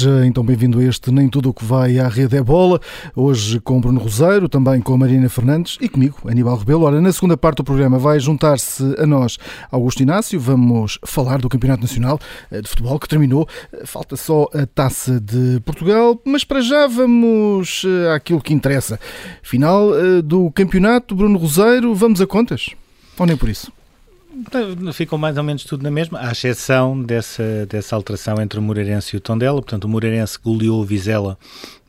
seja então bem-vindo a este Nem Tudo o que vai à rede é bola. Hoje com Bruno Roseiro, também com a Marina Fernandes e comigo, Aníbal Rebelo. Ora, na segunda parte do programa vai juntar-se a nós Augusto Inácio. Vamos falar do Campeonato Nacional eh, de Futebol que terminou. Eh, falta só a Taça de Portugal, mas para já vamos eh, àquilo que interessa. Final do campeonato, Bruno Roseiro, vamos a contas? Ou nem por isso? Ficam mais ou menos tudo na mesma, à exceção dessa, dessa alteração entre o Moreirense e o Tondela. Portanto, o Moreirense goleou o Vizela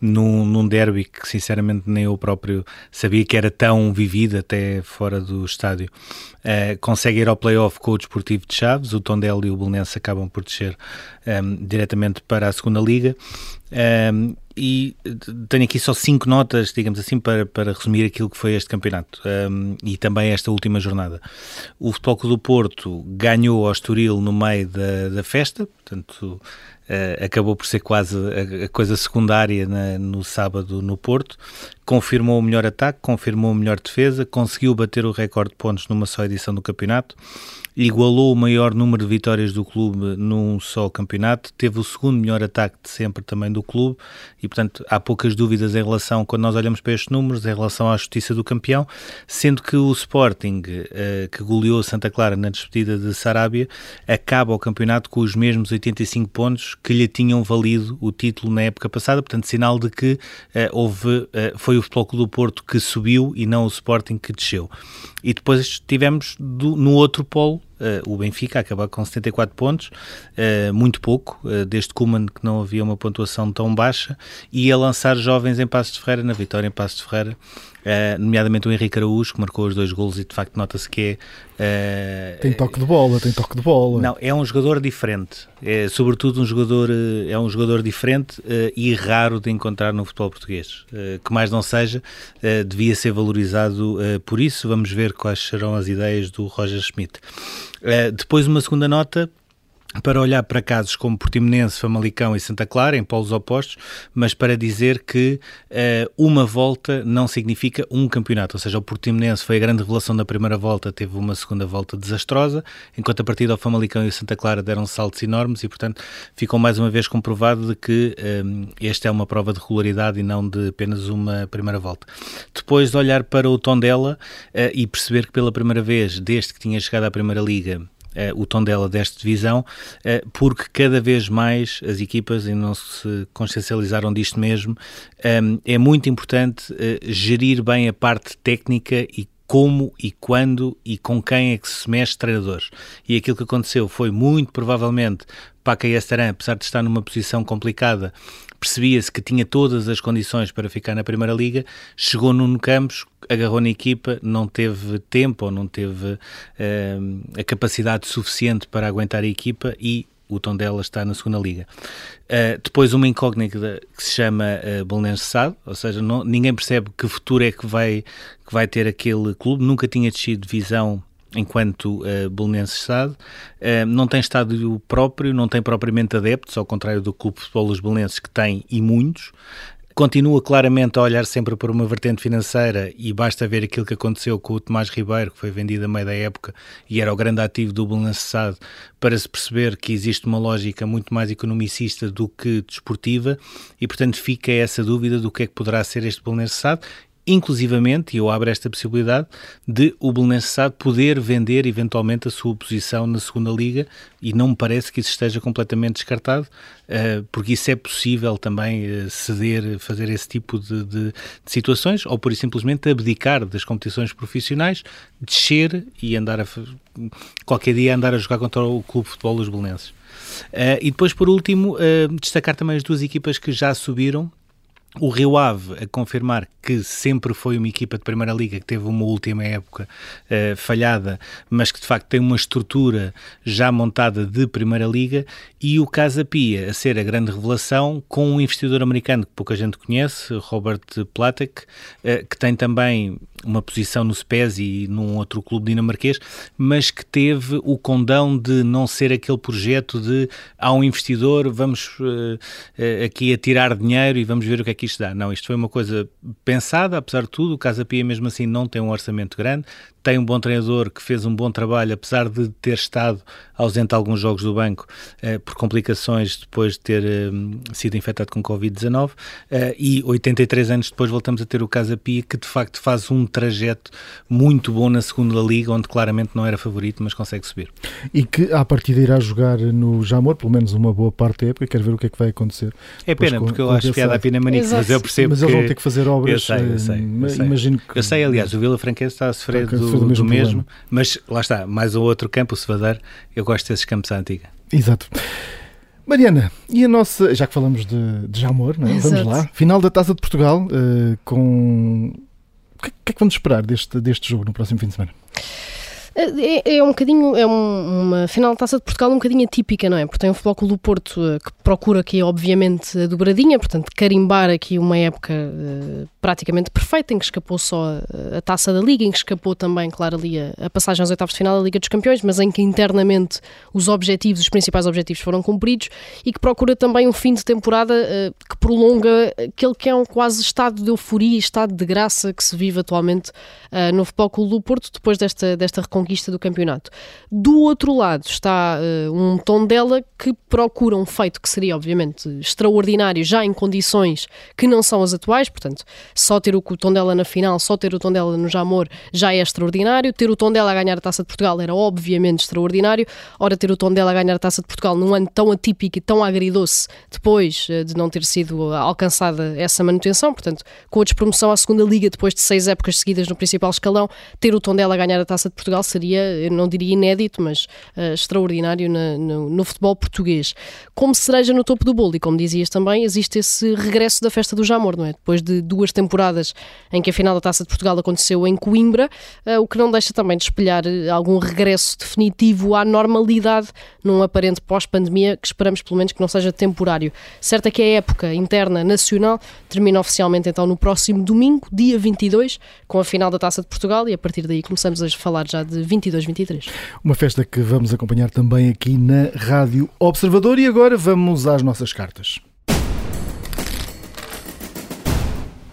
num, num derby que, sinceramente, nem eu próprio sabia que era tão vivido até fora do estádio. Uh, consegue ir ao play-off com o Desportivo de Chaves. O Tondela e o Belenense acabam por descer um, ehm, diretamente para a segunda Liga. Um, ehm, e tenho aqui só cinco notas, digamos assim, para, para resumir aquilo que foi este campeonato um, e também esta última jornada. O Futebol Clube do Porto ganhou ao Estoril no meio da, da festa, portanto uh, acabou por ser quase a, a coisa secundária na, no sábado no Porto, confirmou o melhor ataque, confirmou a melhor defesa, conseguiu bater o recorde de pontos numa só edição do campeonato, igualou o maior número de vitórias do clube num só campeonato, teve o segundo melhor ataque de sempre também do clube e, portanto, há poucas dúvidas em relação, quando nós olhamos para estes números, em relação à justiça do campeão, sendo que o Sporting, uh, que goleou Santa Clara na despedida de Sarabia, acaba o campeonato com os mesmos 85 pontos que lhe tinham valido o título na época passada, portanto, sinal de que uh, houve, uh, foi o Futebol Clube do Porto que subiu e não o Sporting que desceu. E depois tivemos do, no outro polo o Benfica acabar com 74 pontos, uh, muito pouco, uh, desde Kuman que não havia uma pontuação tão baixa, e a lançar jovens em Passos de Ferreira, na vitória em Passos de Ferreira, Uh, nomeadamente o Henrique Araújo, que marcou os dois golos e de facto nota-se que é. Uh, tem toque de bola, tem toque de bola. Não, é um jogador diferente. É, sobretudo um jogador, é um jogador diferente uh, e raro de encontrar no futebol português. que mais não seja, devia ser valorizado por isso. Vamos ver quais serão as ideias do Roger Schmidt. Depois, uma segunda nota para olhar para casos como Portimonense, Famalicão e Santa Clara, em polos opostos, mas para dizer que uh, uma volta não significa um campeonato, ou seja, o Portimonense foi a grande revelação da primeira volta, teve uma segunda volta desastrosa, enquanto a partida ao Famalicão e o Santa Clara deram saltos enormes e, portanto, ficou mais uma vez comprovado de que um, eh, esta é uma prova de regularidade e não de apenas uma primeira volta. Depois de olhar para o Tondela uh, e perceber que pela primeira vez, desde que tinha chegado à Primeira Liga, o tom dela desta divisão, uh, porque cada vez mais as equipas, e não se consciencializaram disto mesmo, ehm, é muito importante gerir bem a parte técnica e como e quando e com quem é que se mexe treinadores. E aquilo que aconteceu foi muito provavelmente Paca Estaran, apesar de estar numa posição complicada, percebia-se que tinha todas as condições para ficar na Primeira Liga, chegou Nuno Campos, agarrou na equipa, não teve tempo ou não teve uh, a capacidade suficiente para aguentar a equipa e o tom dela está na segunda liga. Uh, depois uma incógnita que se chama uh, Belenenses Sado, ou seja, não, ninguém percebe que futuro é que vai, que vai ter aquele clube, nunca tinha descido divisão enquanto uh, Belenenses Sado, uh, não tem estádio próprio, não tem propriamente adeptos, ao contrário do Clube de Futebol dos Belenenses, que tem e muitos, continua claramente a olhar sempre por uma vertente financeira e basta ver aquilo que aconteceu com o Tomás Ribeiro, que foi vendido a meio da época e era o grande ativo do Belenenses para se perceber que existe uma lógica muito mais economicista do que desportiva. E, portanto, fica essa dúvida do que é que poderá ser este Belenenses inclusivamente, e eu abro esta possibilidade, de o Belenenses poder vender eventualmente a sua posição na segunda Liga e não me parece que isso esteja completamente descartado, uh, porque isso é possível também uh, ceder, fazer esse tipo de, de, de, situações, ou por simplesmente abdicar das competições profissionais, descer e andar a, qualquer dia andar a jogar contra o Clube de Futebol dos Belenenses. Uh, e depois, por último, destacar também as duas equipas que já subiram, o Rio Ave a confirmar que sempre foi uma equipa de Primeira Liga que teve uma última época uh, falhada, mas que de facto tem uma estrutura já montada de Primeira Liga, e o Casa Pia a ser a grande revelação com um investidor americano que pouca gente conhece, Robert Platek, uh, que tem também uma posição no SPES e num outro clube dinamarquês, mas que teve o condão de não ser aquele projeto de há um investidor, vamos uh, aqui a tirar dinheiro e vamos ver o que é que isto dá. Não, isto foi uma coisa pensada, apesar de tudo, o Casa Pia mesmo assim não tem um orçamento grande, tem um bom treinador que fez um bom trabalho, apesar de ter estado ausente alguns jogos do banco uh, por complicações depois de ter uh, sido infectado com Covid-19 uh, e 83 anos depois voltamos a ter o Casa Pia que de facto faz um trajeto muito bom na segunda liga onde claramente não era favorito mas consegue subir. E que à partida irá jogar no Jamor pelo menos uma boa parte da época, quero ver o que é que vai acontecer. É pena com, porque eu acho piada a Pina Manique, mas eu percebo mas que... eles vão ter que fazer obras. Eu sei, eu sei. Eu sei, Imagino que... eu sei aliás, o Vila Franquense está a sofrer do, do, mesmo, do mesmo mas lá está, mais um outro campo, o Cevadeiro, eu gosto desses campos à antiga. Exato. Mariana, e a nossa, já que falamos de, de Jamor, é? vamos lá, final da Taça de Portugal, uh, com. O que, que é que vamos esperar deste, deste jogo no próximo fim de semana? É, é um bocadinho, é um, uma final de taça de Portugal um bocadinho atípica, não é? Porque tem o Futebol Clube do Porto uh, que procura aqui, obviamente, a dobradinha, portanto, carimbar aqui uma época uh, praticamente perfeita, em que escapou só a, a, taça da Liga, em que escapou também, claro, ali a, a, passagem aos oitavos de final da Liga dos Campeões, mas em que internamente os objetivos, os principais objetivos foram cumpridos e que procura também um fim de temporada uh, que prolonga aquele que é um quase estado de euforia, estado de graça que se vive atualmente no Futebol Clube do Porto, depois desta, desta reconquista conquista do campeonato. Do outro lado está uh, um Tondela que procura um feito que seria, obviamente, extraordinário, já em condições que não são as atuais, portanto, só ter o Tondela na final, só ter o Tondela no Jamor já é extraordinário, ter o Tondela a ganhar a Taça de Portugal era obviamente extraordinário, ora ter o Tondela a ganhar a Taça de Portugal num ano tão atípico e tão agridoce depois uh, de não ter sido alcançada essa manutenção, portanto, com a despromoção à segunda Liga depois de seis épocas seguidas no principal escalão, ter o Tondela a ganhar a Taça de Portugal seria, eu não diria inédito, mas uh, extraordinário na, no, no, futebol português. Como cereja no topo do bolo, e como dizias também, existe esse regresso da festa do Jamor, não é? Depois de duas temporadas em que a final da Taça de Portugal aconteceu em Coimbra, uh, o que não deixa também de espelhar eh, algum regresso definitivo à normalidade num aparente pós-pandemia que esperamos pelo menos que não seja temporário. Certo é que a época interna nacional termina oficialmente então no próximo domingo, dia 22, com a final da Taça de Portugal e a partir daí começamos a falar já de 22-23. Uma festa que vamos acompanhar também aqui na Rádio Observador e agora vamos às nossas cartas.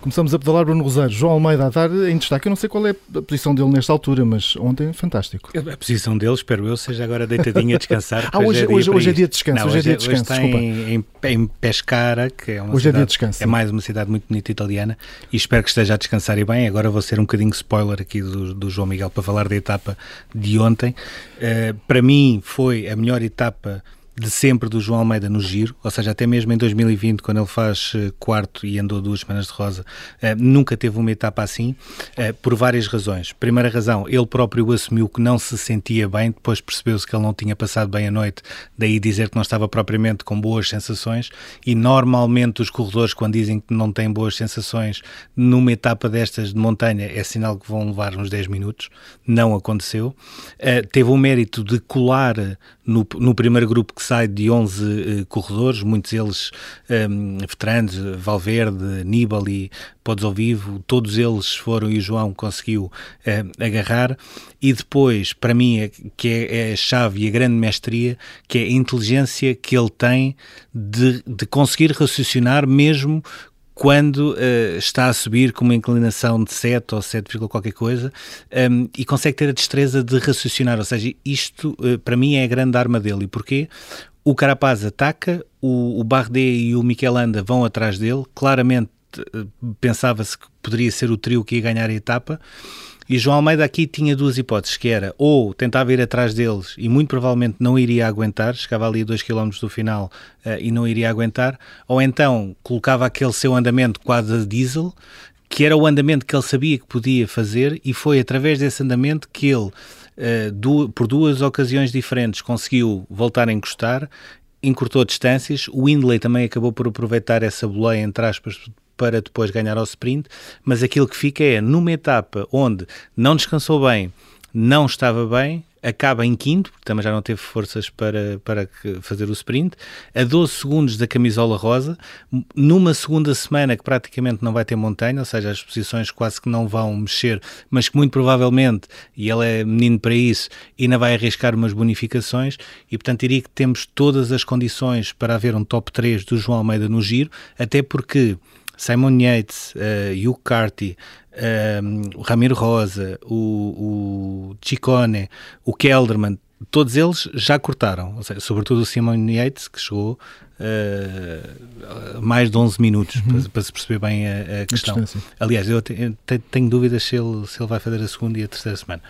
Começamos a pedalar Bruno Rosário. João Almeida a dar em destaque. Eu não sei qual é a posição dele nesta altura, mas ontem fantástico. A posição dele, espero eu, seja agora deitadinho a descansar. ah, hoje, é, hoje, hoje é dia de descanso. Não, hoje, é dia de descanso, está em, em, Pescara, que é uma hoje cidade, é dia de descanso. É mais uma cidade muito bonita italiana e espero que esteja a descansar e bem. Agora vou ser um bocadinho spoiler aqui do, do João Miguel para falar da etapa de ontem. Uh, para mim foi a melhor etapa de sempre do João Almeida no giro, ou seja, até mesmo em 2020, quando ele faz eh, quarto e andou duas semanas de rosa, eh, nunca teve uma etapa assim, eh, por várias razões. Primeira razão, ele próprio assumiu que não se sentia bem, depois percebeu-se que ele não tinha passado bem a noite, daí dizer que não estava propriamente com boas sensações, e normalmente os corredores, quando dizem que não têm boas sensações numa etapa destas de montanha, é sinal que vão levar uns 10 minutos, não aconteceu. Teve o mérito de colar no, no primeiro grupo que sai de 11 uh, corredores, muitos deles um, ehm, veteranos, Valverde, Nibali, Podes ao Vivo, todos eles foram e o João conseguiu uh, agarrar. E depois, para mim, é, que é, é, a chave e a grande mestria, que é a inteligência que ele tem de, de conseguir raciocinar mesmo quando uh, está a subir com uma inclinação de 7 ou 7, qualquer coisa um, ehm, e consegue ter a destreza de raciocinar. Ou seja, isto uh, para mim é a grande arma dele. E porquê? O Carapaz ataca, o, o Bardet e o Miquelanda vão atrás dele. Claramente uh, pensava-se que poderia ser o trio que ia ganhar a etapa. E João Almeida aqui tinha duas hipóteses, que era ou tentava ir atrás deles e muito provavelmente não iria aguentar, chegava ali a 2 km do final uh, e não iria aguentar, ou então colocava aquele seu andamento quase a diesel, que era o andamento que ele sabia que podia fazer e foi através desse andamento que ele, uh, du por duas ocasiões diferentes, conseguiu voltar a encostar, encurtou distâncias, o Windley também acabou por aproveitar essa boleia, entre aspas, para depois ganhar ao sprint, mas aquilo que fica é numa etapa onde não descansou bem, não estava bem, acaba em quinto, porque também já não teve forças para, para fazer o sprint, a 12 segundos da camisola rosa, numa segunda semana que praticamente não vai ter montanha, ou seja, as posições quase que não vão mexer, mas que muito provavelmente, e ele é menino para isso, ainda vai arriscar umas bonificações, e portanto diria que temos todas as condições para haver um top 3 do João Almeida no giro, até porque Simon Yates, uh, Hugh Carty, o Ramiro Rosa, o, o Ciccone, o Kelderman, todos eles já cortaram, seja, sobretudo o Simon Yates, que chegou uh, mais de 11 minutos, uhum. para, para, se perceber bem a, a questão. A Aliás, eu tenho, tenho, dúvidas se ele, se ele vai fazer a segunda e a terceira semana.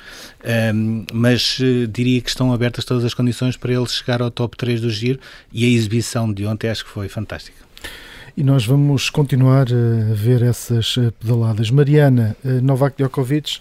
Um, mas uh, diria que estão abertas todas as condições para ele chegar ao top 3 do giro e a exibição de ontem acho que foi fantástica. E nós vamos continuar a ver essas eh, pedaladas. Mariana, Novak Djokovic,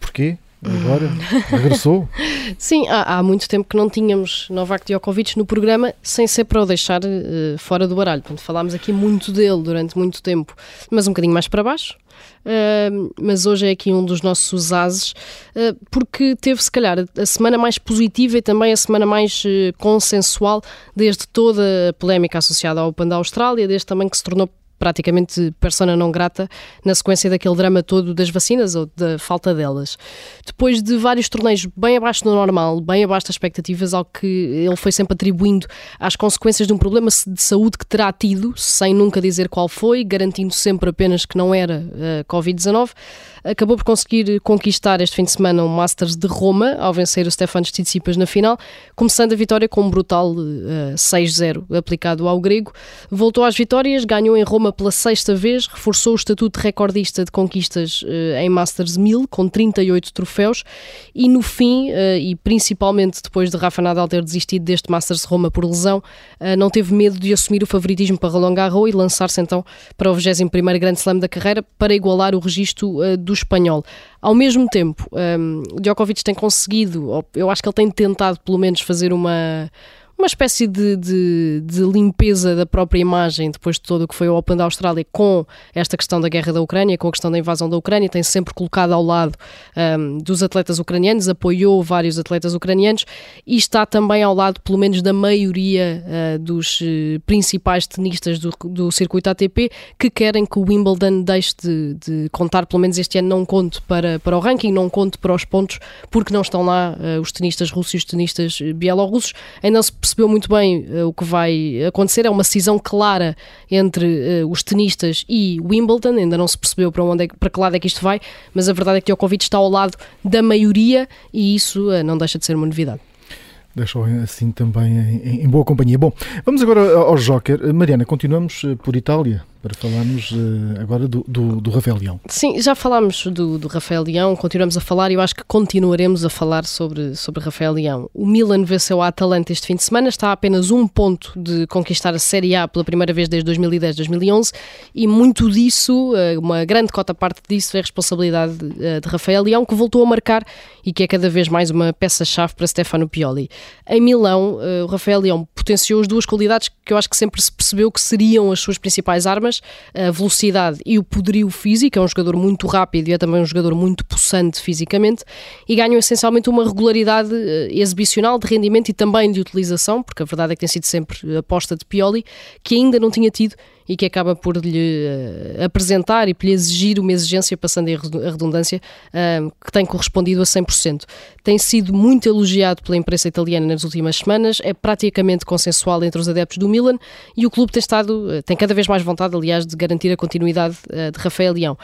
porquê? Agora regressou? Sim, há, há, muito tempo que não tínhamos Novak Djokovic no programa, sem ser para o deixar uh, fora do baralho. Portanto, falámos aqui muito dele durante muito tempo, mas um bocadinho mais para baixo. Uh, mas hoje é aqui um dos nossos ases, uh, porque teve, se calhar, a semana mais positiva e também a semana mais consensual desde toda a polémica associada ao Open da Austrália, desde também que se tornou praticamente persona não grata na sequência daquele drama todo das vacinas ou da falta delas. Depois de vários torneios bem abaixo do normal, bem abaixo das expectativas, ao que ele foi sempre atribuindo às consequências de um problema de saúde que terá tido, sem nunca dizer qual foi, garantindo sempre apenas que não era uh, Covid-19, acabou por conseguir conquistar este fim de semana um Masters de Roma, ao vencer o Stefanos Tsitsipas na final, começando a vitória com um brutal uh, eh, 6-0 aplicado ao grego. Voltou às vitórias, ganhou em Roma pela sexta vez, reforçou o estatuto recordista de conquistas uh, em Masters 1000, com 38 troféus, e no fim, uh, e principalmente depois de Rafa Nadal ter desistido deste Masters Roma por lesão, não teve medo de assumir o favoritismo para Roland Garros e lançar-se então para o 21º Grande Slam da carreira para igualar o registro do espanhol. Ao mesmo tempo, Djokovic tem conseguido, eu acho que ele tem tentado pelo menos fazer uma uma espécie de, de, de, limpeza da própria imagem depois de todo o que foi o Open da Austrália com esta questão da guerra da Ucrânia, com a questão da invasão da Ucrânia, tem -se sempre colocado ao lado um, dos atletas ucranianos, apoiou vários atletas ucranianos e está também ao lado, pelo menos, da maioria uh, dos uh, principais tenistas do, do circuito ATP que querem que o Wimbledon deixe de, de, contar, pelo menos este ano não conte para, para o ranking, não conte para os pontos, porque não estão lá uh, os tenistas russos e os tenistas bielorrussos. Ainda se percebeu muito bem uh, o que vai acontecer. É uma cisão clara entre uh, os tenistas e Wimbledon. Ainda não se percebeu para, onde é, para que lado é que isto vai, mas a verdade é que Djokovic está ao lado da maioria e isso uh, não deixa de ser uma novidade deixou assim também em, em, boa companhia. Bom, vamos agora ao Joker. Mariana, continuamos por Itália para falarmos uh, agora do, do, do, Rafael Leão. Sim, já falámos do, do Rafael Leão, continuamos a falar e eu acho que continuaremos a falar sobre, sobre Rafael Leão. O Milan venceu a Atalanta este fim de semana, está a apenas um ponto de conquistar a Série A pela primeira vez desde 2010-2011 e muito disso, eh, uma grande cota parte disso é a responsabilidade de, eh, de Rafael Leão, que voltou a marcar e que é cada vez mais uma peça-chave para Stefano Pioli. Em Milão, o Rafael Leão potenciou as duas qualidades que eu acho que sempre se percebeu que seriam as suas principais armas, a velocidade e o poderio físico, é um jogador muito rápido e é também um jogador muito possante fisicamente, e ganham essencialmente uma regularidade eh, exibicional de rendimento e também de utilização, porque a verdade é que tem sido sempre aposta de Pioli, que ainda não tinha tido e que acaba por lhe uh, apresentar e por lhe exigir uma exigência, passando a redundância, uh, que tem correspondido a 100%. Tem sido muito elogiado pela imprensa italiana nas últimas semanas, é praticamente consensual entre os adeptos do Milan e o clube tem estado, uh, tem cada vez mais vontade, aliás, de garantir a continuidade de Rafael Leão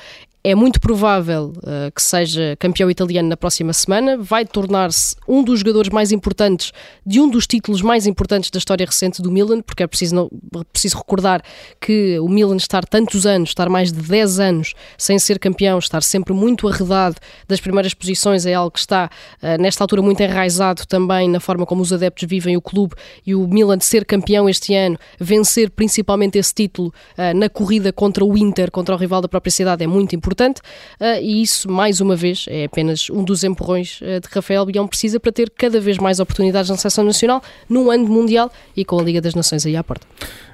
é muito provável uh, que seja campeão italiano na próxima semana, vai tornar-se um dos jogadores mais importantes de um dos títulos mais importantes da história recente do Milan, porque é preciso, preciso recordar que o Milan estar tantos anos, estar mais de 10 anos sem ser campeão, estar sempre muito arredado das primeiras posições, é algo que está uh, nesta altura muito enraizado também na forma como os adeptos vivem o clube e o Milan ser campeão este ano, vencer principalmente esse título uh, na corrida contra o Inter, contra o rival da própria cidade, é muito importante importante uh, e isso, mais uma vez, é apenas um dos empurrões uh, de Rafael Bião precisa para ter cada vez mais oportunidades na seleção nacional num ano mundial e com a Liga das Nações aí à porta.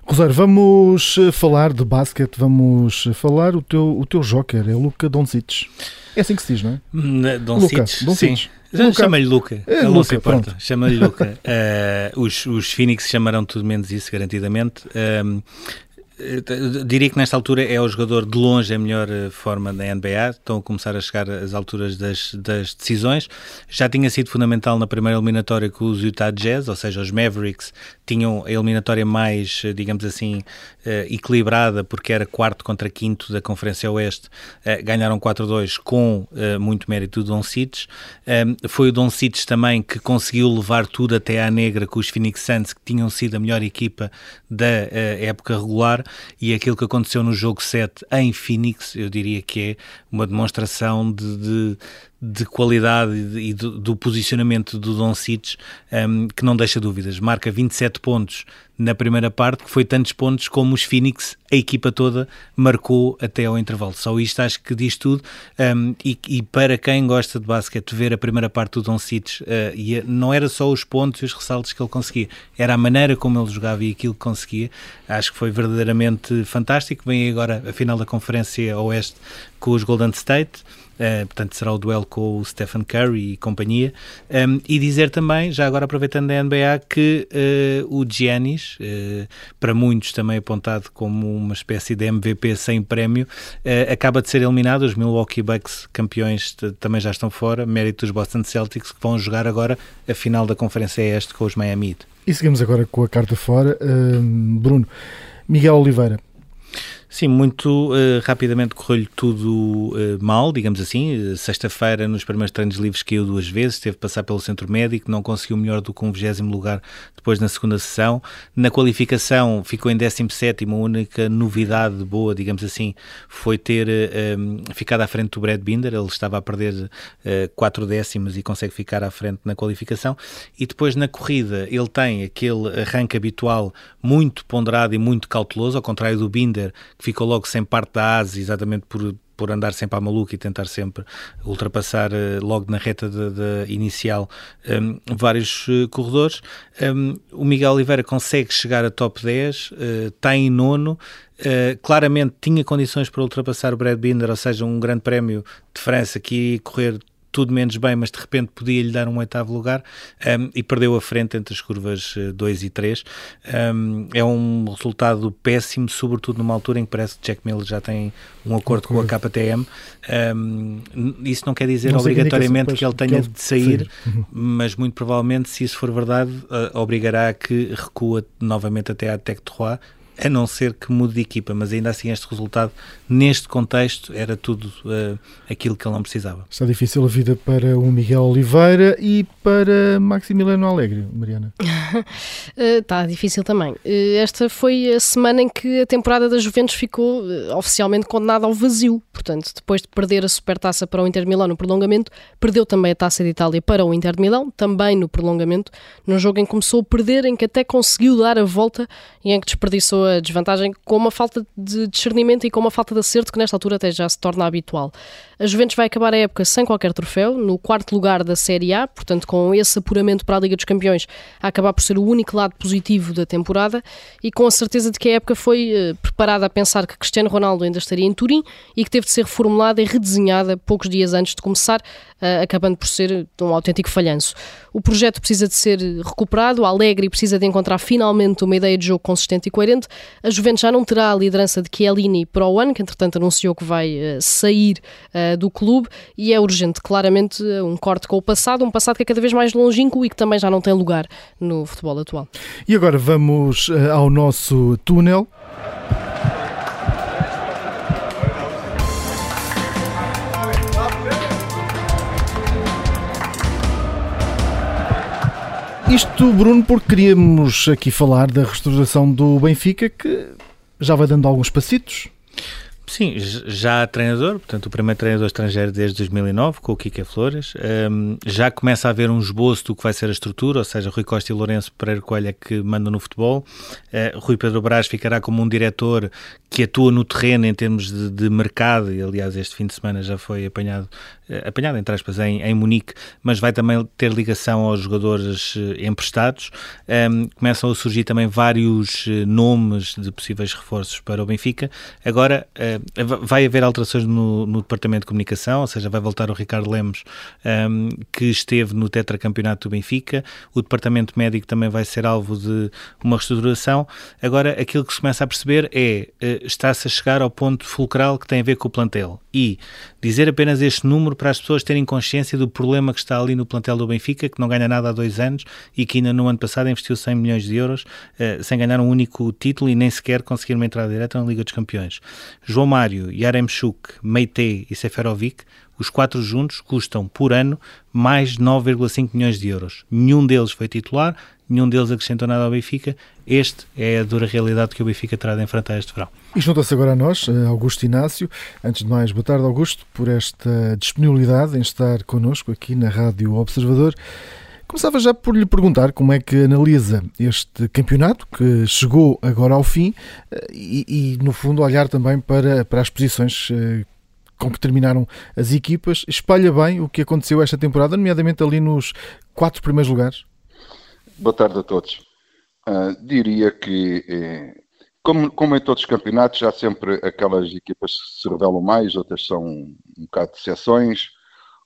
Rosário, vamos eh, falar de basquete, vamos falar o teu, o teu joker, é Luca Doncic. É assim que se diz, não é? Hum, Doncic, sim. Chama-lhe Luca, é, não se importa. Chama-lhe Luca. Uh, os, os Phoenix chamarão tudo menos isso, garantidamente. Uh, diria que nesta altura é o jogador de longe a melhor eh, forma da NBA. Estão a começar a chegar às alturas das, das decisões. Já tinha sido fundamental na primeira eliminatória com os Utah Jazz, ou seja, os Mavericks tinham a eliminatória mais, eh, digamos assim, equilibrada, porque era quarto contra quinto da Conferência Oeste. Ganharam 4-2 com muito mérito do Don Cites. Foi o Don Cites também que conseguiu levar tudo até à negra com os Phoenix Suns, que tinham sido a melhor equipa da época regular e aquilo que aconteceu no jogo 7 em Phoenix, eu diria que é uma demonstração de, de de qualidade e do, do, posicionamento do Don um, que não deixa dúvidas. Marca 27 pontos na primeira parte, que foi tantos pontos como os Phoenix, a equipa toda, marcou até ao intervalo. Só isto acho que diz tudo. Um, e, e, para quem gosta de basquete, ver a primeira parte do Don Cic, uh, e não era só os pontos e os ressaltos que ele conseguia, era a maneira como ele jogava e aquilo que conseguia. Acho que foi verdadeiramente fantástico. Vem agora a final da Conferência Oeste com os Golden State. Uh, portanto, será o duelo com o Stephen Curry e companhia. Um, e dizer também, já agora aproveitando a NBA, que uh, o Giannis, uh, para muitos também apontado como uma espécie de MVP sem prémio, acaba de ser eliminado. Os Milwaukee Bucks, campeões, também já estão fora, mérito dos Boston Celtics, que vão jogar agora a final da Conferência Este com os Miami. E seguimos agora com a carta fora. Bruno, Miguel Oliveira, Sim, muito uh, rapidamente correu-lhe tudo uh, mal, digamos assim. Sexta-feira, nos primeiros treinos livres, caiu duas vezes, teve de passar pelo centro médico, não conseguiu melhor do que um vigésimo lugar depois na segunda sessão. Na qualificação, ficou em 17, a única novidade boa, digamos assim, foi ter uh, ficado à frente do Brad Binder. Ele estava a perder quatro décimos e consegue ficar à frente na qualificação. E depois na corrida, ele tem aquele arranque habitual muito ponderado e muito cauteloso, ao contrário do Binder que ficou logo sem parte da asa, exatamente por, por andar sempre à maluca e tentar sempre ultrapassar uh, logo na reta de, de inicial um, vários uh, corredores. Um, o Miguel Oliveira consegue chegar a top 10, uh, está em nono. Uh, claramente tinha condições para ultrapassar o Brad Binder, ou seja, um grande prémio de França que ia correr tudo menos bem, mas de repente podia-lhe dar um oitavo lugar um, e perdeu a frente entre as curvas 2 eh, e 3. Um, é um resultado péssimo, sobretudo numa altura em que parece que Jack Miller já tem um acordo com a KTM. Um, isso não quer dizer não obrigatoriamente que ele tenha de sair, uhum. mas muito provavelmente, se isso for verdade, uh, obrigará a que recua novamente até à Tech Trois a não ser que mude de equipa, mas ainda assim este resultado, neste contexto, era tudo uh, aquilo que ele não precisava. Está difícil a vida para o Miguel Oliveira e para Maximiliano Alegre, Mariana. Está difícil também. Uh, esta foi a semana em que a temporada da Juventus ficou uh, oficialmente condenada ao vazio. Portanto, depois de perder a supertaça para o Inter de Milão no prolongamento, perdeu também a taça de Itália para o Inter de Milão, também no prolongamento, num jogo em que começou a perder, em que até conseguiu dar a volta e em que desperdiçou a desvantagem com uma falta de discernimento e com uma falta de acerto que nesta altura até já se torna habitual. A Juventus vai acabar a época sem qualquer troféu, no quarto lugar da Série A, portanto com esse apuramento para a Liga dos Campeões a acabar por ser o único lado positivo da temporada e com a certeza de que a época foi uh, preparada a pensar que Cristiano Ronaldo ainda estaria em Turim e que teve de ser reformulada e redesenhada poucos dias antes de começar, acabando por ser um autêntico falhanço. O projeto precisa de ser recuperado, a Alegre precisa de encontrar finalmente uma ideia de jogo consistente e coerente, a Juventus já não terá a liderança de Chiellini para o ano, que entretanto anunciou que vai uh, sair uh, do clube, e é urgente, claramente, um corte com o passado, um passado que é cada vez mais longínquo e que também já não tem lugar no futebol atual. E agora vamos ao nosso túnel. Isto, Bruno, porque queríamos aqui falar da restauração do Benfica, que já vai dando alguns passitos. Sim, já treinador, portanto, o primeiro treinador estrangeiro desde 2009, com o Kika Flores. Um, já começa a haver um esboço do que vai ser a estrutura, ou seja, Rui Costa e Lourenço Pereira Coelho é que mandam no futebol. Uh, Rui Pedro Brás ficará como um diretor que atua no terreno em termos de, de mercado, e aliás, este fim de semana já foi apanhado, uh, apanhado entre aspas, em, em Munique, mas vai também ter ligação aos jogadores uh, emprestados. Um, começam a surgir também vários nomes de possíveis reforços para o Benfica. Agora, vai haver alterações no, no, Departamento de Comunicação, ou seja, vai voltar o Ricardo Lemos, um, que esteve no tetracampeonato do Benfica. O Departamento Médico também vai ser alvo de uma reestruturação. Agora, aquilo que se começa a perceber é, uh, está-se a chegar ao ponto fulcral que tem a ver com o plantel. E dizer apenas este número para as pessoas terem consciência do problema que está ali no plantel do Benfica, que não ganha nada há dois anos e que ainda no ano passado investiu 100 milhões de euros uh, sem ganhar um único título e nem sequer conseguir uma entrada direta na Liga dos Campeões. João Mário, Yaremchuk, Meite e Seferovic, os quatro juntos custam por ano mais de 9,5 milhões de euros. Nenhum deles foi titular, nenhum deles acrescentou nada ao Benfica. Este é a dura realidade que o Benfica terá de enfrentar este verão. E junta-se agora a nós, eh, Augusto Inácio. Antes de mais, boa tarde, Augusto, por esta disponibilidade em estar connosco aqui na Rádio Observador. Começava já por lhe perguntar como é que analisa este campeonato que chegou agora ao fim eh, e, e no fundo, olhar também para, para as posições eh, com que terminaram as equipas. Espalha bem o que aconteceu esta temporada, nomeadamente ali nos quatro primeiros lugares? Boa tarde a todos. Uh, diria que, eh, como, como, em todos os campeonatos, há sempre aquelas equipas que se revelam mais, outras são um bocado de exceções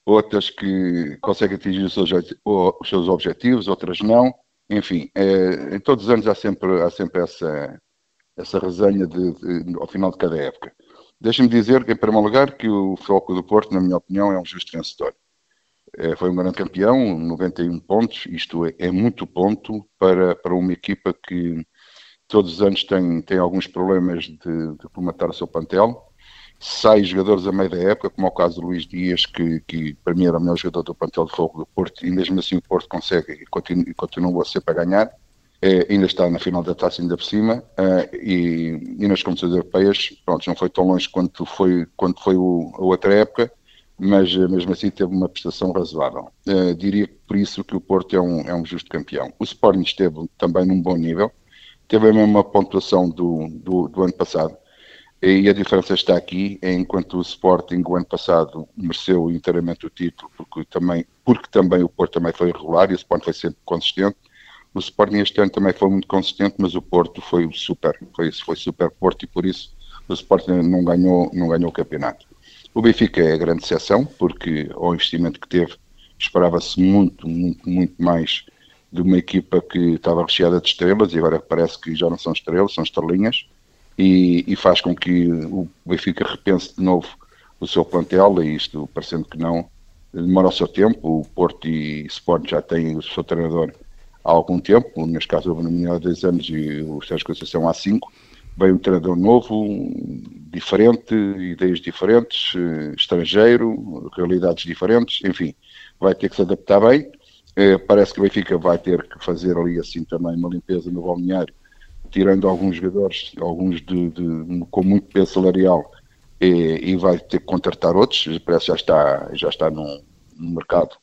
outras que conseguem atingir os seus, os seus objetivos, outras não. Enfim, é, em todos os anos há sempre, há sempre essa, essa resenha de, de, ao final de cada época. Deixa-me dizer, que, em primeiro lugar, que o Foco do Porto, na minha opinião, é um justo vencedor. É, foi um grande campeão, 91 pontos, isto é, é, muito ponto para, para uma equipa que todos os anos tem, tem alguns problemas de, de o seu plantel sai jogadores a meio da época, como é o caso do Luís Dias, que, que para mim era o melhor jogador do plantel de fogo do Porto, e mesmo assim o Porto consegue e continua, continua a ser para ganhar. É, ainda está na final da taça ainda por cima uh, e, e, nas competições europeias pronto, não foi tão longe quanto foi, quanto foi o, a outra época mas uh, mesmo assim teve uma prestação razoável uh, diria por isso que o Porto é um, é um justo campeão o Sporting esteve também num bom nível teve a mesma pontuação do, do, do ano passado e a diferença está aqui, é enquanto o Sporting o ano passado mereceu inteiramente o título, porque também, porque também o Porto também foi regular e o Sporting foi sempre consistente. O Sporting este ano também foi muito consistente, mas o Porto foi super, foi, foi super Porto e por isso o Sporting não ganhou, não ganhou o campeonato. O Benfica é a grande exceção, porque ao investimento que teve, esperava-se muito, muito, muito mais de uma equipa que estava recheada de estrelas e agora parece que já não são estrelas, são estrelinhas e, e, faz com que o Benfica repense de novo o seu plantel, e isto parecendo que não, demora o seu tempo. O Porto e Sport já têm o seu treinador há algum tempo, neste caso houve no mínimo há 10 anos e o Sérgio Conceição há 5. Veio um treinador novo, diferente, ideias diferentes, estrangeiro, realidades diferentes, enfim, vai ter que se adaptar bem. Eh, parece que o Benfica vai ter que fazer ali assim também uma limpeza no balneário tirando alguns jogadores, alguns de, de, com muito peso salarial, e, e, vai ter que contratar outros, parece que já está, já está no, no mercado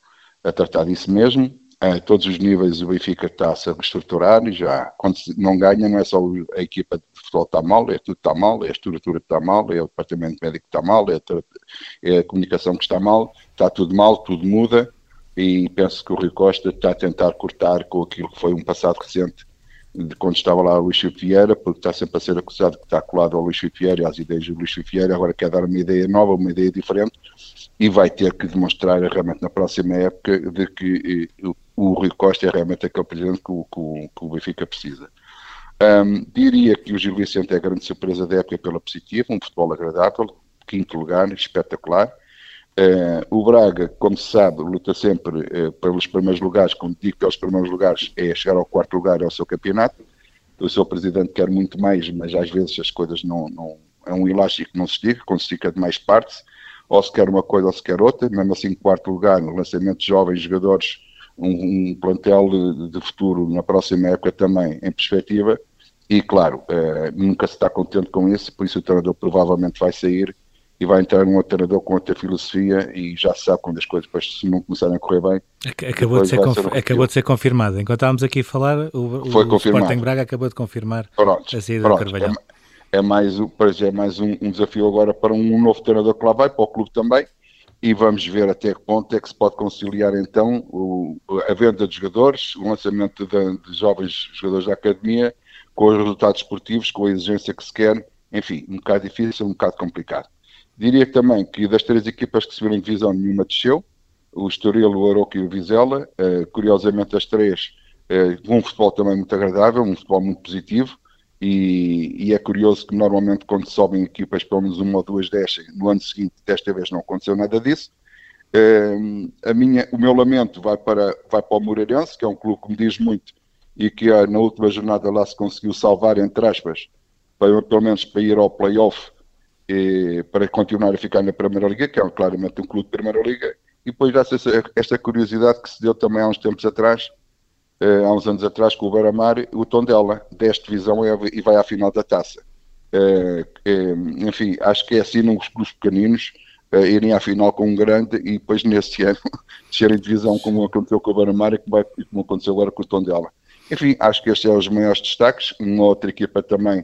a tratar disso mesmo. A todos os níveis o Benfica está-se a reestruturar e já, quando não ganha, não é só a equipa de futebol que está mal, é tudo está mal, é a estrutura está mal, é o departamento médico está mal, é a, é a comunicação que está mal, está tudo mal, tudo muda e penso que o Rio Costa está a tentar cortar com aquilo que foi um passado recente de quando estava lá o Luís Vieira, porque está sempre a ser acusado que está colado ao Luís Vieira às ideias do Luís Vieira, agora quer dar uma ideia nova, uma ideia diferente, e vai ter que demonstrar realmente na próxima época de que eh, o Rui Costa é realmente aquele presidente que o, que o, que o Benfica precisa. Um, diria que o Gil Vicente é a grande surpresa da época pela positiva, um futebol agradável, quinto lugar, espetacular, Uh, o Braga, como se sabe, luta sempre uh, pelos primeiros lugares. Quando digo pelos primeiros lugares, é chegar ao quarto lugar ao seu campeonato. O seu presidente quer muito mais, mas às vezes as coisas não. não é um elástico que não se estica, quando se de mais partes. Ou se quer uma coisa ou se quer outra. Mesmo assim, quarto lugar, no lançamento de jovens jogadores, um, um plantel de, de, futuro na próxima época também em perspectiva. E claro, uh, nunca se está contente com isso, por isso o treinador provavelmente vai sair e vai entrar um outro treinador com outra filosofia e já sabe quando as coisas depois se não começarem a correr bem. Acabou, de ser, conf... ser acabou de ser confirmado. Enquanto estávamos aqui a falar, o, Foi o Sporting Braga acabou de confirmar pronto, a saída pronto, do Carvalhal. É, é mais, é mais um, um, desafio agora para um novo treinador que lá vai, para o clube também, e vamos ver até que ponto é que se pode conciliar então o, a venda de jogadores, o lançamento de, de jovens jogadores da academia, com os resultados esportivos, com a exigência que se quer enfim, um bocado difícil, um bocado complicado. Diria também que das três equipas que subiram em divisão, nenhuma desceu, o Estoril, o Aroca e o Vizela, uh, curiosamente as três, uh, um futebol também muito agradável, um futebol muito positivo, e, e, é curioso que normalmente quando sobem equipas pelo menos uma ou duas descem, no ano seguinte desta vez não aconteceu nada disso. Uh, a minha, o meu lamento vai para, vai para o Moreirense, que é um clube que me diz muito e que na última jornada lá se conseguiu salvar, entre aspas, para, pelo menos para ir ao play-off para continuar a ficar na Primeira Liga, que é claramente um clube de Primeira Liga, e depois dá-se esta curiosidade que se deu também há uns tempos atrás, uh, há uns anos atrás, com o Beira-Mar, o Tondela, desta divisão e vai à final da taça. Uh, uh, enfim, acho que é assim nos clubes pequeninos, irem à final com um grande e depois nesse ano descerem divisão como aconteceu com o Beira-Mar e como aconteceu agora com o Tondela. Enfim, acho que estes são os maiores destaques. Uma outra equipa também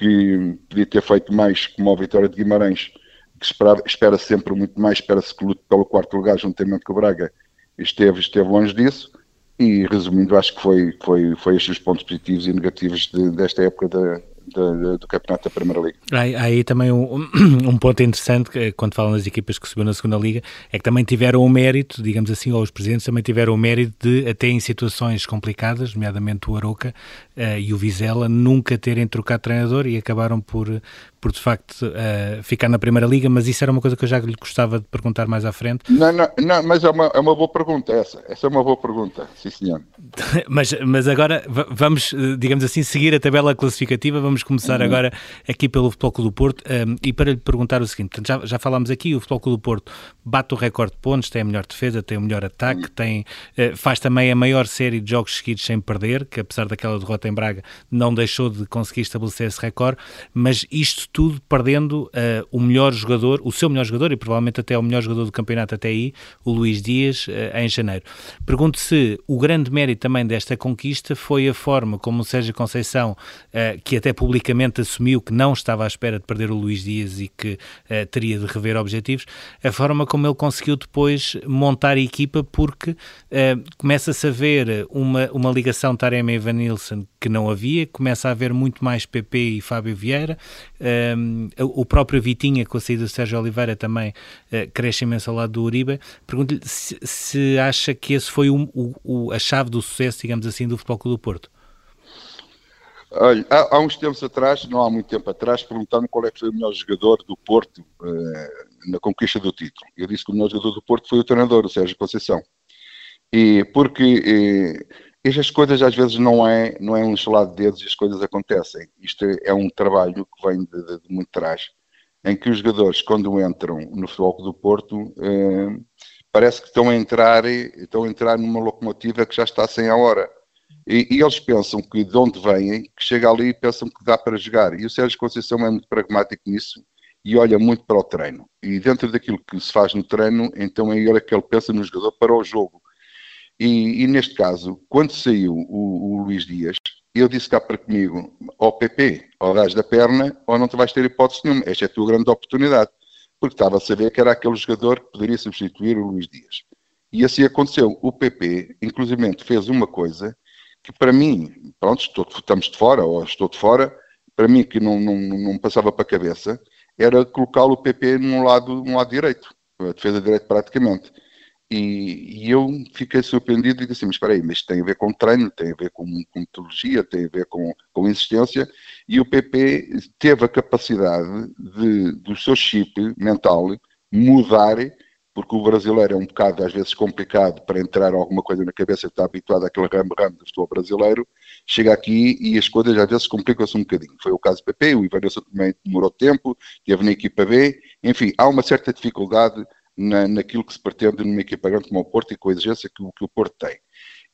que podia ter feito mais, como a Vitória de Guimarães, que espera, espera sempre muito mais, espera-se que lute pelo quarto lugar juntamente com o Braga, esteve, esteve longe disso. E resumindo, acho que foi, foi, foi estes os pontos positivos e negativos de, desta época da, do, do Campeonato da Primeira Liga. Há, aí também um, um, ponto interessante, quando falam das equipas que subiram na Segunda Liga, é que também tiveram o mérito, digamos assim, ou os presidentes também tiveram o mérito de, até em situações complicadas, nomeadamente o Aroca uh, e o Vizela, nunca terem trocado treinador e acabaram por, por de facto uh, ficar na Primeira Liga, mas isso era uma coisa que eu já lhe gostava de perguntar mais à frente. Não, não, não mas é uma, é uma boa pergunta essa, essa é uma boa pergunta, sim senhor. mas, mas agora vamos, eh, digamos assim, seguir a tabela classificativa, vamos começar uhum. agora aqui pelo Futebol Clube do Porto um, e para lhe perguntar o seguinte, já, já falámos aqui, o Futebol Clube do Porto bate o recorde de pontos, tem a melhor defesa, tem o melhor ataque, uhum. tem, uh, faz também a maior série de jogos seguidos sem perder, que apesar daquela derrota em Braga não deixou de conseguir estabelecer esse recorde, mas isto tudo perdendo uh, o melhor jogador, o seu melhor jogador e provavelmente até o melhor jogador do campeonato até aí, o Luís Dias, uh, em janeiro. Pergunto se o grande mérito também desta conquista foi a forma como o Sérgio Conceição, que até publicamente assumiu que não estava à espera de perder o Luís Dias e que teria de rever objetivos, a forma como ele conseguiu depois montar a equipa, porque começa-se a ver uma, uma ligação Taremi e Van Nilsson que não havia, começa a haver muito mais PP e Fábio Vieira, um, o próprio Vitinha, com a saída do Sérgio Oliveira, também uh, cresce imenso ao lado do Uribe. Pergunto-lhe se, se, acha que esse foi o, o, a chave do sucesso, digamos assim, do Futebol Clube do Porto. Olha, há, há, uns tempos atrás, não há muito tempo atrás, perguntaram qual é que foi o melhor jogador do Porto uh, na conquista do título. Eu disse que o melhor jogador do Porto foi o treinador, o Sérgio Conceição. E porque eh, estas coisas às vezes não é, não é um estalar de dedos e as coisas acontecem. Isto é um trabalho que vem de, de, de muito trás, em que os jogadores, quando entram no futebol do Porto, eh, parece que estão a, entrar, estão a entrar numa locomotiva que já está sem a hora. E, e, eles pensam que de onde vêm, que chega ali e pensam que dá para jogar. E o Sérgio Conceição é muito pragmático nisso e olha muito para o treino. E dentro daquilo que se faz no treino, então é ele que ele pensa no jogador para o jogo. E, e, neste caso, quando saiu o, o, Luís Dias, eu disse cá para comigo, ó PP, ou dás da perna, ou não te vais ter hipótese nenhuma. Esta é a tua grande oportunidade. Porque estava a saber que era aquele jogador que poderia substituir o Luís Dias. E assim aconteceu. O PP, inclusive, fez uma coisa que para mim, pronto, estou, estamos de fora, ou estou de fora, para mim que não, não, não passava para a cabeça, era colocá-lo o PP num lado, num lado direito, a defesa direita praticamente. E, e, eu fiquei surpreendido e disse assim, mas espera aí, mas tem a ver com treino, tem a ver com, com metodologia, tem a ver com, com insistência, e o PP teve a capacidade de, do seu chip mental mudar, porque o brasileiro é um bocado às vezes complicado para entrar alguma coisa na cabeça está habituado àquele ramo-ramo do futebol brasileiro, chega aqui e as coisas às vezes complicam-se um bocadinho. Foi o caso do PP, o Ivanilson também demorou tempo, teve na equipa B, enfim, há uma certa dificuldade na, naquilo que se pretende numa equipa grande como o Porto e com a exigência que, que o Porto tem.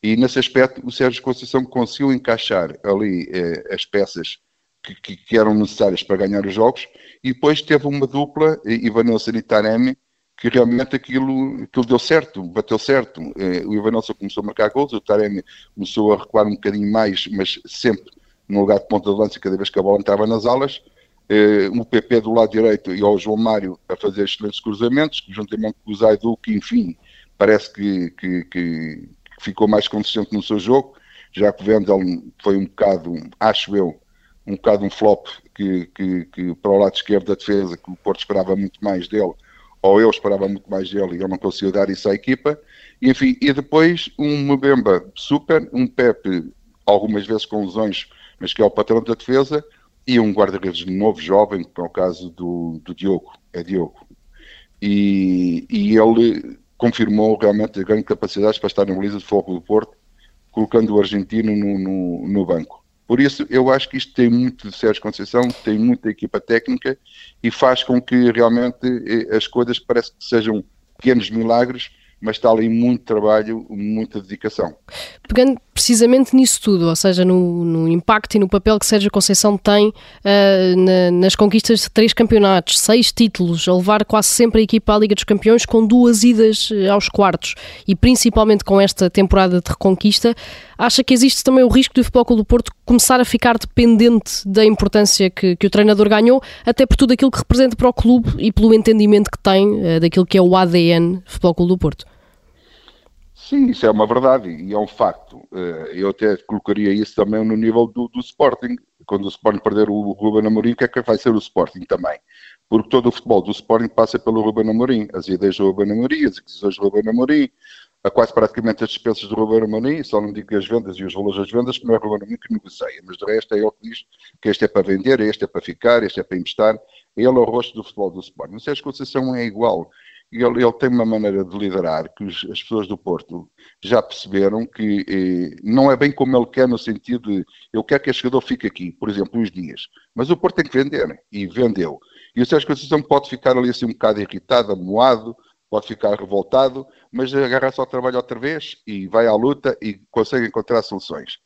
E nesse aspecto, o Sérgio Conceição conseguiu encaixar ali eh, as peças que, que, que, eram necessárias para ganhar os jogos e depois teve uma dupla, Ivanilson e Taremi, que realmente aquilo, aquilo deu certo, bateu certo. Eh, o Ivanilson começou a marcar gols, o Taremi começou a recuar um bocadinho mais, mas sempre no lugar de ponta de lança cada vez que a bola entrava nas alas. Eh, um PP do lado direito e ao João Mário a fazer excelentes cruzamentos, juntamente com o Zaidu, que enfim, parece que, que, que, ficou mais consistente no seu jogo, já que o Vendel foi um bocado, acho eu, um bocado um flop que, que, que, para o lado esquerdo da defesa, que o Porto esperava muito mais dele, ou eu esperava muito mais dele e ele não conseguiu dar isso à equipa. Enfim, e depois um Mbemba super, um Pepe, algumas vezes com lesões, mas que é o patrão da defesa, e um guarda-redes novo, jovem, que é o caso do, do Diogo, é Diogo. E, e ele confirmou realmente as grandes capacidades para estar na baliza de fogo do Porto, colocando o argentino no, no, no, banco. Por isso, eu acho que isto tem muito de Sérgio Conceição, tem muita equipa técnica e faz com que realmente eh, as coisas parecem que sejam pequenos milagres mas está ali muito trabalho, muita dedicação. Pegando precisamente nisso tudo, ou seja, no, no impacto e no papel que Sérgio Conceição tem uh, na, nas conquistas de três campeonatos, seis títulos, a levar quase sempre a equipa à Liga dos Campeões com duas idas eh, aos quartos e principalmente com esta temporada de reconquista, acha que existe também o risco do Futebol Clube do Porto começar a ficar dependente da importância que, que o treinador ganhou, até por tudo aquilo que representa para o clube e pelo entendimento que tem uh, daquilo que é o ADN Futebol Clube do Porto? Sim, isso é uma verdade e é um facto. Eh, eu até colocaria isso também no nível do, do Sporting. Quando o Sporting perder o Ruben Amorim, o que é que vai ser o Sporting também? Porque todo o futebol do Sporting passa pelo Ruben Amorim. As ideias do Ruben Amorim, as aquisições do Ruben Amorim, a quase praticamente as dispensas do Ruben Amorim, só não digo as vendas e os valores das vendas, que não é o Ruben Amorim que negocia, mas de resto é ele que diz que este é para vender, este é para ficar, este é para investir. Ele é o rosto do futebol do Sporting. O Sérgio Conceição é igual ele, ele, tem uma maneira de liderar que os, as pessoas do Porto já perceberam que eh, não é bem como ele quer, no sentido de eu quero que este jogador fique aqui, por exemplo, uns dias. Mas o Porto tem que vender, e vendeu. E o Sérgio Conceição pode ficar ali assim um bocado irritado, amoado, pode ficar revoltado, mas agarra-se ao trabalho outra vez e vai à luta e consegue encontrar soluções.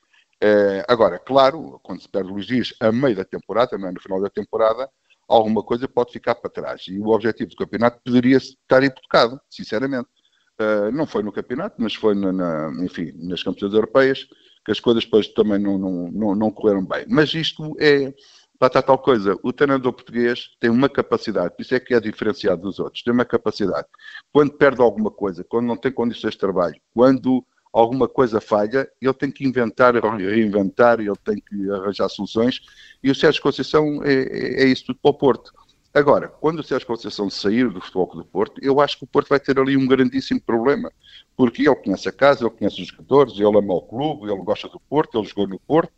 Eh, agora, claro, quando se perde Luís Dias a meio da temporada, não é no final da temporada, alguma coisa pode ficar para trás. E o objetivo do campeonato poderia estar hipotecado, sinceramente. Uh, não foi no campeonato, mas foi, na, na, enfim, nas campeonatas europeias, que as coisas depois também não, não, não, não correram bem. Mas isto é, para tal coisa, o treinador português tem uma capacidade, isso é que é diferenciado dos outros, tem uma capacidade. Quando perde alguma coisa, quando não tem condições de trabalho, quando alguma coisa falha, ele tem que inventar, reinventar, ele tem que arranjar soluções, e o Sérgio Conceição é, é, é isso tudo para o Porto. Agora, quando o Sérgio Conceição sair do Futebol do Porto, eu acho que o Porto vai ter ali um grandíssimo problema, porque ele conhece a casa, ele conhece os jogadores, ele ama o clube, ele gosta do Porto, ele jogou no Porto,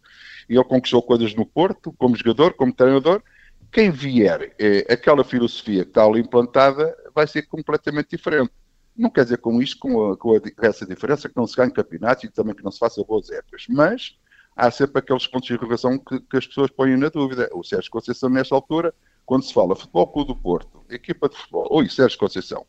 e ele conquistou coisas no Porto, como jogador, como treinador. Quem vier, é, aquela filosofia que está ali implantada, vai ser completamente diferente. Não quer dizer com isto, com, a, com a, essa diferença, que não se ganhe campeonatos e também que não se faça boas épocas, mas há sempre aqueles pontos de interrogação que, que, as pessoas põem na dúvida. O Sérgio Conceição, nesta altura, quando se fala Futebol Clube do Porto, equipa de futebol, oi, Sérgio Conceição.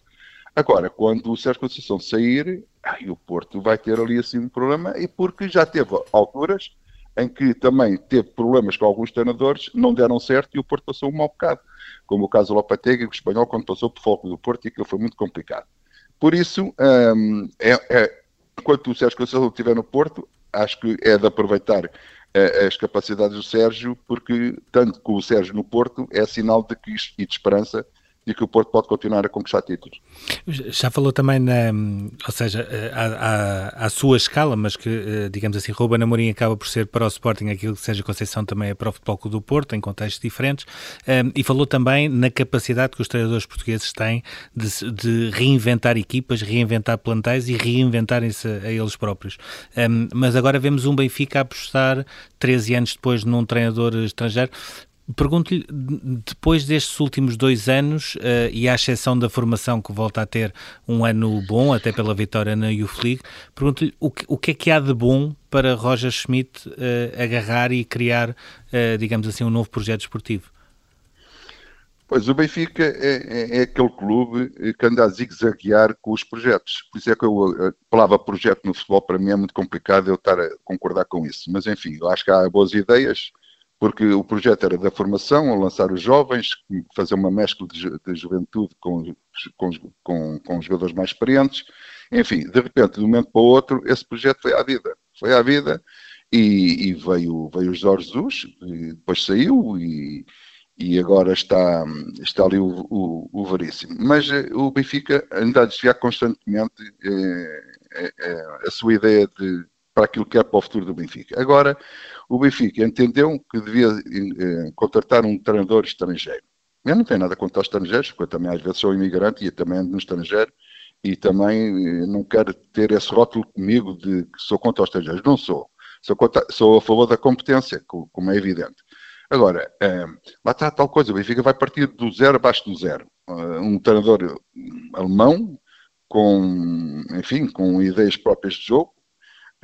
Agora, quando o Sérgio Conceição sair, ai, o Porto vai ter ali assim um problema, e porque já teve alturas em que também teve problemas com alguns treinadores, não deram certo e o Porto passou um mau bocado. Como o caso do Lopetegui, o espanhol, quando passou por foco do Porto, e aquilo foi muito complicado. Por isso, um, é, é, enquanto o Sérgio Conceição estiver no Porto, acho que é de aproveitar uh, as capacidades do Sérgio, porque tanto com o Sérgio no Porto é sinal de que e de esperança de que o Porto pode continuar a conquistar títulos. Já falou também, na, ou seja, à, sua escala, mas que, eh, digamos assim, Ruben Amorim acaba por ser para o Sporting aquilo que seja Conceição também é para o Futebol Clube do Porto, em contextos diferentes, ehm, e falou também na capacidade que os treinadores portugueses têm de, de reinventar equipas, reinventar plantéis e reinventarem-se a eles próprios. Ehm, mas agora vemos um Benfica apostar 13 anos depois num treinador estrangeiro. Pergunto-lhe, depois destes últimos dois anos, uh, e à exceção da formação que volta a ter um ano bom, até pela vitória na Youth League, pergunto-lhe o que, o que é que há de bom para Roger Schmidt uh, agarrar e criar, uh, digamos assim, um novo projeto esportivo? Pois, o Benfica é, é, é aquele clube que anda a zigue-zaguear com os projetos. Por isso é que eu, a palavra projeto no futebol para mim é muito complicado eu estar a concordar com isso. Mas enfim, eu acho que há boas ideias, porque o projeto era da formação, lançar os jovens, fazer uma mescla de, ju de juventude com, com, com, com os jogadores mais experientes. Enfim, de repente, de um momento para o outro, esse projeto foi à vida. Foi à vida e, e veio, veio o Jorge Jesus, depois saiu e, e agora está, está ali o, o, o Veríssimo. Mas eh, o Benfica anda a desviar constantemente eh, eh, a sua ideia de, para aquilo que é para o futuro do Benfica. Agora, o Benfica entendeu que devia eh, contratar um treinador estrangeiro. Eu não tenho nada contra os estrangeiros, porque eu também às vezes sou imigrante e também ando no estrangeiro e também eh, não quero ter esse rótulo comigo de que sou contra os estrangeiros. Não sou. Sou, contra, sou a favor da competência, como é evidente. Agora, eh, lá está tal coisa, o Benfica vai partir do zero abaixo do zero. Uh, um treinador alemão, com, enfim, com ideias próprias de jogo.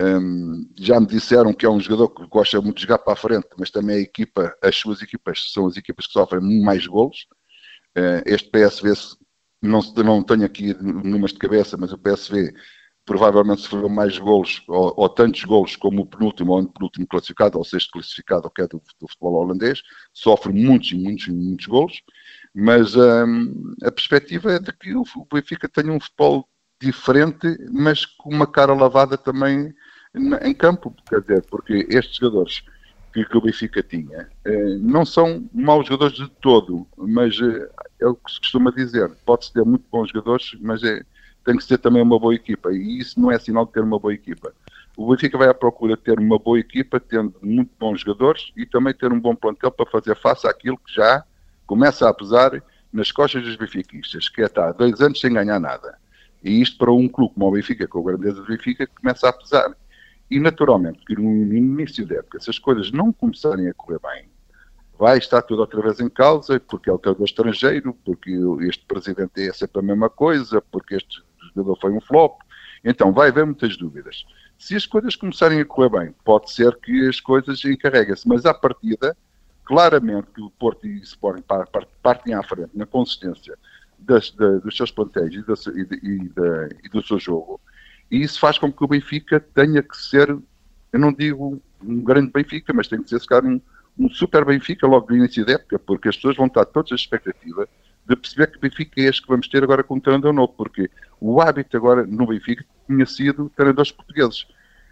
Um, já me disseram que é um jogador que gosta muito de jogar para a frente, mas também a equipa, as suas equipas são as equipas que sofrem mais golos. Uh, este PSV, não, não tenho aqui números de cabeça, mas o PSV provavelmente sofreu mais golos, ou, ou, tantos golos como o penúltimo ou o penúltimo classificado, ou sexto classificado, que é do, do futebol holandês, sofre muitos e muitos e muitos golos. Mas um, a perspectiva é de que o Benfica tenha um futebol diferente, mas com uma cara lavada também em campo. Quer dizer, porque estes jogadores que, que o Benfica tinha eh, não são maus jogadores de todo, mas eh, é o que se costuma dizer. Pode-se ter muito bons jogadores, mas é, tem que ser também uma boa equipa. E isso não é sinal de ter uma boa equipa. O Benfica vai à procura de ter uma boa equipa, tendo muito bons jogadores e também ter um bom plantel para fazer face àquilo que já começa a pesar nas costas dos benfiquistas, que é estar dois anos sem ganhar nada. E isto para um clube como o Benfica, com a grandeza do Benfica, começa a pesar. E naturalmente, que no início da época, se as coisas não começarem a correr bem, vai estar tudo outra vez em causa, porque é o treinador estrangeiro, porque este presidente é sempre a mesma coisa, porque este jogador foi um flop. Então vai haver muitas dúvidas. Se as coisas começarem a correr bem, pode ser que as coisas encarreguem-se, mas à partida claramente que o Porto e o Sporting partem à frente na consistência das, dos seus plantéis e, e, e, e, do seu jogo. E isso faz com que o Benfica tenha que ser, eu não digo um grande Benfica, mas tem que ser, se calhar, um, um super Benfica logo no início da época, porque as pessoas vão estar todas a expectativa de perceber que o Benfica é este que vamos ter agora com um treinador novo, porque o hábito agora no Benfica tinha sido treinadores portugueses.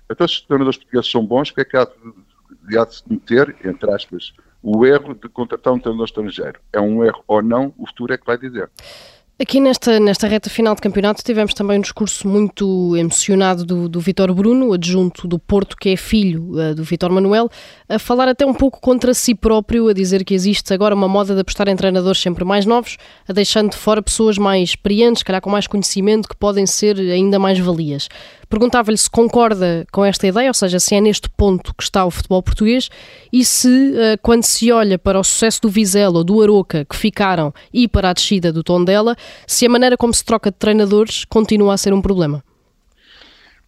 Então, os treinadores portugueses são bons, o que é que há de, há de se meter, entre aspas, o erro de contratar um treinador estrangeiro. É um erro ou não, o futuro é que vai dizer. Aqui nesta, nesta reta final de campeonato tivemos também um discurso muito emocionado do, do Vitor Bruno, adjunto do Porto, que é filho uh, do Vitor Manuel, a falar até um pouco contra si próprio, a dizer que existe agora uma moda de apostar em treinadores sempre mais novos, a deixando de fora pessoas mais experientes, calhar com mais conhecimento, que podem ser ainda mais valias. Perguntava-lhe se concorda com esta ideia, ou seja, se é neste ponto que está o futebol português e se, uh, quando se olha para o sucesso do Vizela ou do Aroca, que ficaram, e para a descida do Tondela, se a maneira como se troca de treinadores continua a ser um problema.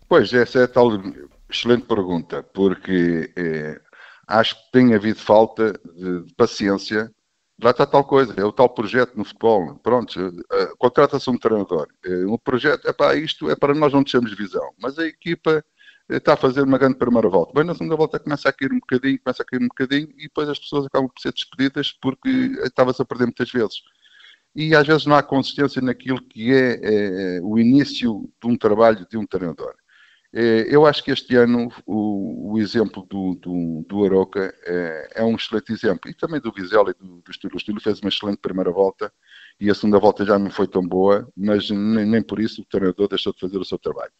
Pois, essa é a tal excelente pergunta, porque eh, acho que tem havido falta de, de paciência lá está tal coisa, é o tal projeto no futebol. Pronto, uh, contrata-se um treinador. Uh, um projeto, é para isto é para nós não termos visão. Mas a equipa uh, está a fazer uma grande primeira volta. Bem, na segunda volta começa a cair um bocadinho, começa a cair um bocadinho e depois as pessoas acabam por ser despedidas porque estava-se a perder muitas vezes. E às vezes não há consistência naquilo que é o início de um trabalho de um treinador. É, eu acho que este ano o, o exemplo do, do, do Aroca é, é, um excelente exemplo. E também do Vizela e do, do Estúdio. O Estúdio fez uma excelente primeira volta e a segunda volta já não foi tão boa, mas nem, nem por isso o treinador deixou de fazer o seu trabalho.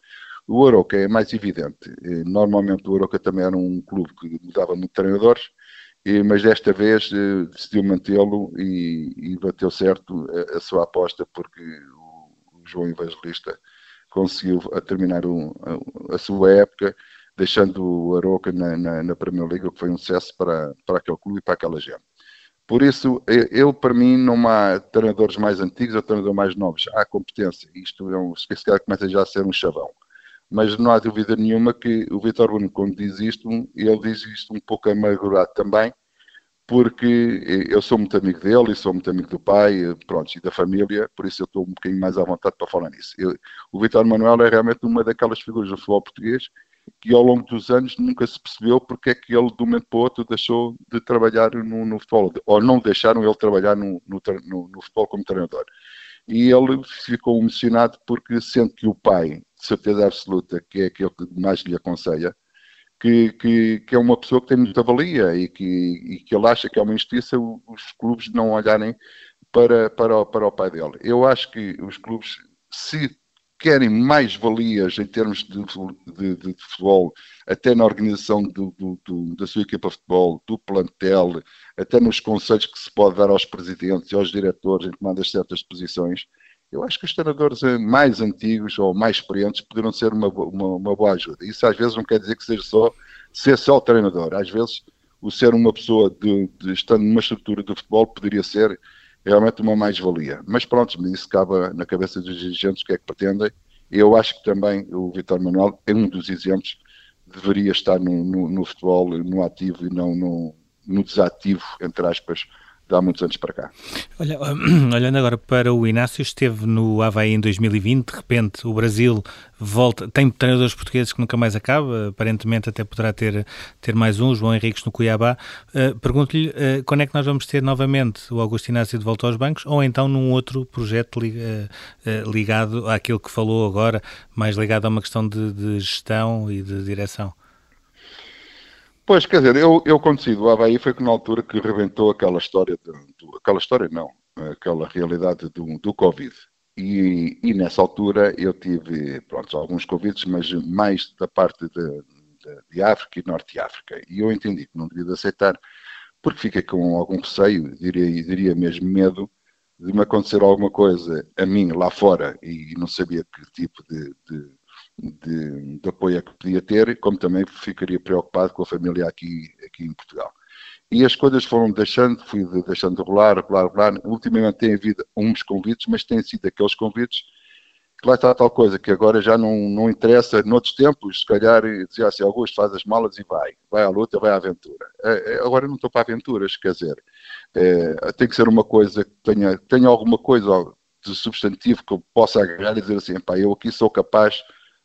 O Aroca é mais evidente. Normalmente o Aroca também era um clube que mudava muito treinadores, mas desta vez eh, decidiu mantê-lo e, e bateu certo a, a, sua aposta porque o João Evangelista conseguiu terminar o, a, a, sua época, deixando o Aroca na, na, na Liga, o que foi um sucesso para, para aquele clube e para aquela gente. Por isso, eu, para mim, não há treinadores mais antigos ou treinadores mais novos. Há competência. Isto é um, se calhar começa já a ser um chavão. Mas não há dúvida nenhuma que o Vitor Bruno, quando diz isto, ele diz isto um pouco amargurado também, porque eu sou muito amigo dele e sou muito amigo do pai pronto, e da família, por isso eu estou um bocadinho mais à vontade para falar nisso. Eu, o Vitor Manuel é realmente uma daquelas figuras do futebol português que ao longo dos anos nunca se percebeu porque é que ele de um momento para o outro deixou de trabalhar no, no futebol, ou não deixaram ele trabalhar no, no, no, futebol como treinador. E ele ficou emocionado porque sente que o pai, de certeza absoluta, que é aquele que mais lhe aconselha, que, que, que, é uma pessoa que tem muita valia e que, e que ele acha que é uma injustiça os clubes não olharem para, para, o, para o pai dele. Eu acho que os clubes, se querem mais valias em termos de, de, de, futebol, até na organização do, do, da sua equipa de futebol, do plantel, até nos conselhos que se pode dar aos presidentes e aos diretores em tomada de certas posições, eu acho que os treinadores mais antigos ou mais experientes poderão ser uma, uma, uma, boa ajuda. Isso às vezes não quer dizer que seja só ser só treinador. Às vezes o ser uma pessoa de, de estando numa estrutura de futebol poderia ser realmente uma mais-valia. Mas pronto, isso cabe na cabeça dos dirigentes o que é que pretendem. Eu acho que também o Vitor Manuel é um dos exemplos deveria estar no, no, no futebol, no ativo e não no, no desativo, entre aspas, de há muitos anos para cá. Olha, olhando agora para o Inácio, esteve no Havaí em 2020, de repente o Brasil volta, tem treinadores portugueses que nunca mais acaba, aparentemente até poderá ter, ter mais um, João Henriques no Cuiabá. Uh, Pergunto-lhe uh, quando é que nós vamos ter novamente o Augusto Inácio de volta aos bancos ou então num outro projeto li, uh, ligado àquilo que falou agora, mais ligado a uma questão de, de gestão e de direção? Pois, quer dizer, eu, eu quando saí do Havaí foi que na altura que rebentou aquela história, de, de, aquela história não, aquela realidade do, do Covid. E, e, nessa altura eu tive, pronto, alguns convites, mas mais da parte de, de, de, África e Norte de África. E eu entendi que não devia aceitar, porque fiquei com algum receio, diria, diria mesmo medo, de me acontecer alguma coisa a mim lá fora e não sabia que tipo de, de de, de apoio é que podia ter, como também ficaria preocupado com a família aqui, aqui em Portugal. E as coisas foram deixando, fui deixando de rolar, rolar, rolar. Ultimamente tem havido uns convites, mas têm sido aqueles convites que lá está tal coisa, que agora já não, não interessa, noutros tempos, se calhar dizia assim, Augusto, faz as malas e vai, vai à luta, vai à aventura. É, é, agora não estou para aventuras, quer dizer, é, tem que ser uma coisa que tenha, tenha alguma coisa de substantivo que eu possa agarrar e dizer assim, pá, eu aqui sou capaz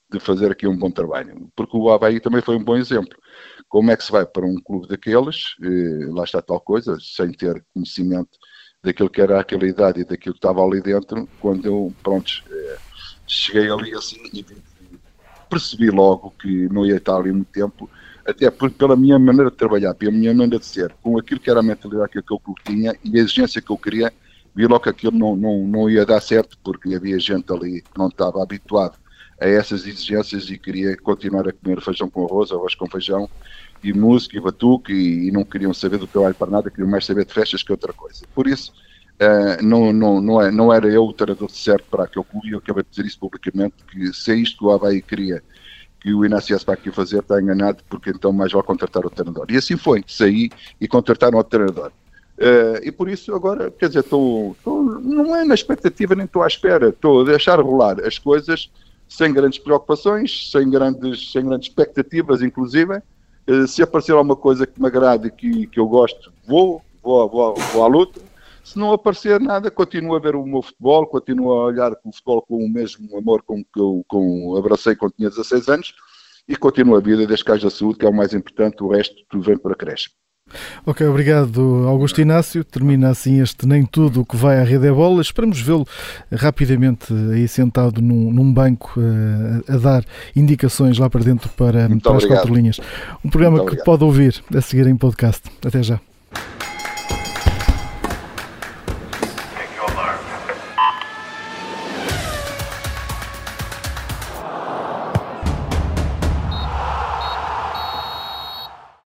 de fazer aqui um bom trabalho. Porque o Havaí também foi um bom exemplo. Como é que se vai para um clube daqueles, eh, lá está tal coisa, sem ter conhecimento daquilo que era aquela idade e daquilo que estava ali dentro, quando eu, pronto, eh, cheguei ali assim e percebi logo que não ia estar ali muito tempo, até pela minha maneira de trabalhar, pela minha maneira de ser, com aquilo que era a mentalidade que eu tinha e a exigência que eu queria, vi logo que aquilo não, não, não ia dar certo, porque havia gente ali que não estava habituado a essas exigências e queria continuar a comer feijão com arroz, arroz com feijão e música e batuque e, e não queriam saber do trabalho para nada, queriam mais saber de festas que outra coisa. Por isso, uh, não, não, não, é, não era eu o treinador certo para aquele clube e eu acabei de dizer isso publicamente, que se é isto que o Havaí queria que o Inácio Aspac ia fazer, está enganado, porque então mais vale contratar o treinador. E assim foi, saí e contrataram o treinador. Uh, e por isso agora, quer dizer, estou, não é na expectativa nem estou à espera, estou a deixar rolar as coisas sem grandes preocupações, sem grandes, sem grandes expectativas, inclusive. Eh, se aparecer alguma coisa que me agrade e que, que eu gosto, vou, vou, vou, vou à luta. Se não aparecer nada, continuo a ver o meu futebol, continuo a olhar o futebol com o mesmo amor com que eu com, abracei quando tinha 16 anos e continuo a vida desde que haja saúde, que é o mais importante, o resto tudo vem para crescer. Ok, obrigado Augusto Inácio. Termina assim este Nem Tudo o que vai à rede é bola. Esperamos vê-lo rapidamente aí sentado num, num banco uh, a dar indicações lá para dentro para, para as quatro linhas. Um programa que pode ouvir a seguir em podcast. Até já.